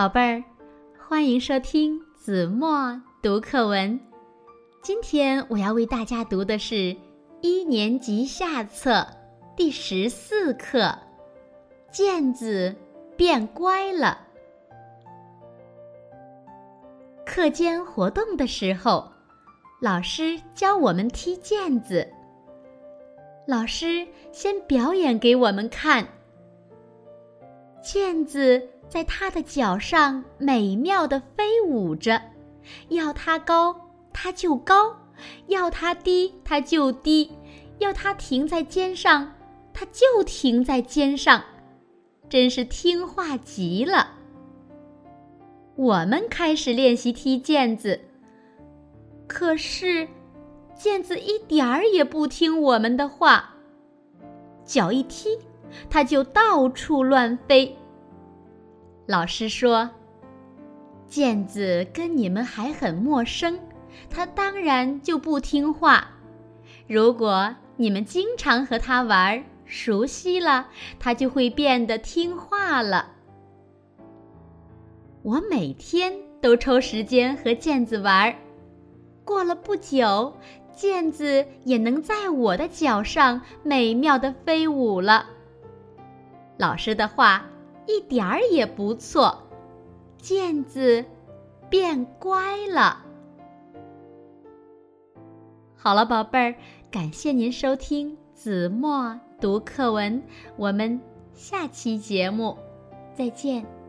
宝贝儿，欢迎收听子墨读课文。今天我要为大家读的是一年级下册第十四课《毽子变乖了》。课间活动的时候，老师教我们踢毽子。老师先表演给我们看，毽子。在他的脚上美妙的飞舞着，要它高它就高，要它低它就低，要它停在肩上它就停在肩上，真是听话极了。我们开始练习踢毽子，可是毽子一点儿也不听我们的话，脚一踢，它就到处乱飞。老师说：“毽子跟你们还很陌生，它当然就不听话。如果你们经常和它玩，熟悉了，它就会变得听话了。”我每天都抽时间和毽子玩，过了不久，毽子也能在我的脚上美妙的飞舞了。老师的话。一点儿也不错，毽子变乖了。好了，宝贝儿，感谢您收听子墨读课文，我们下期节目再见。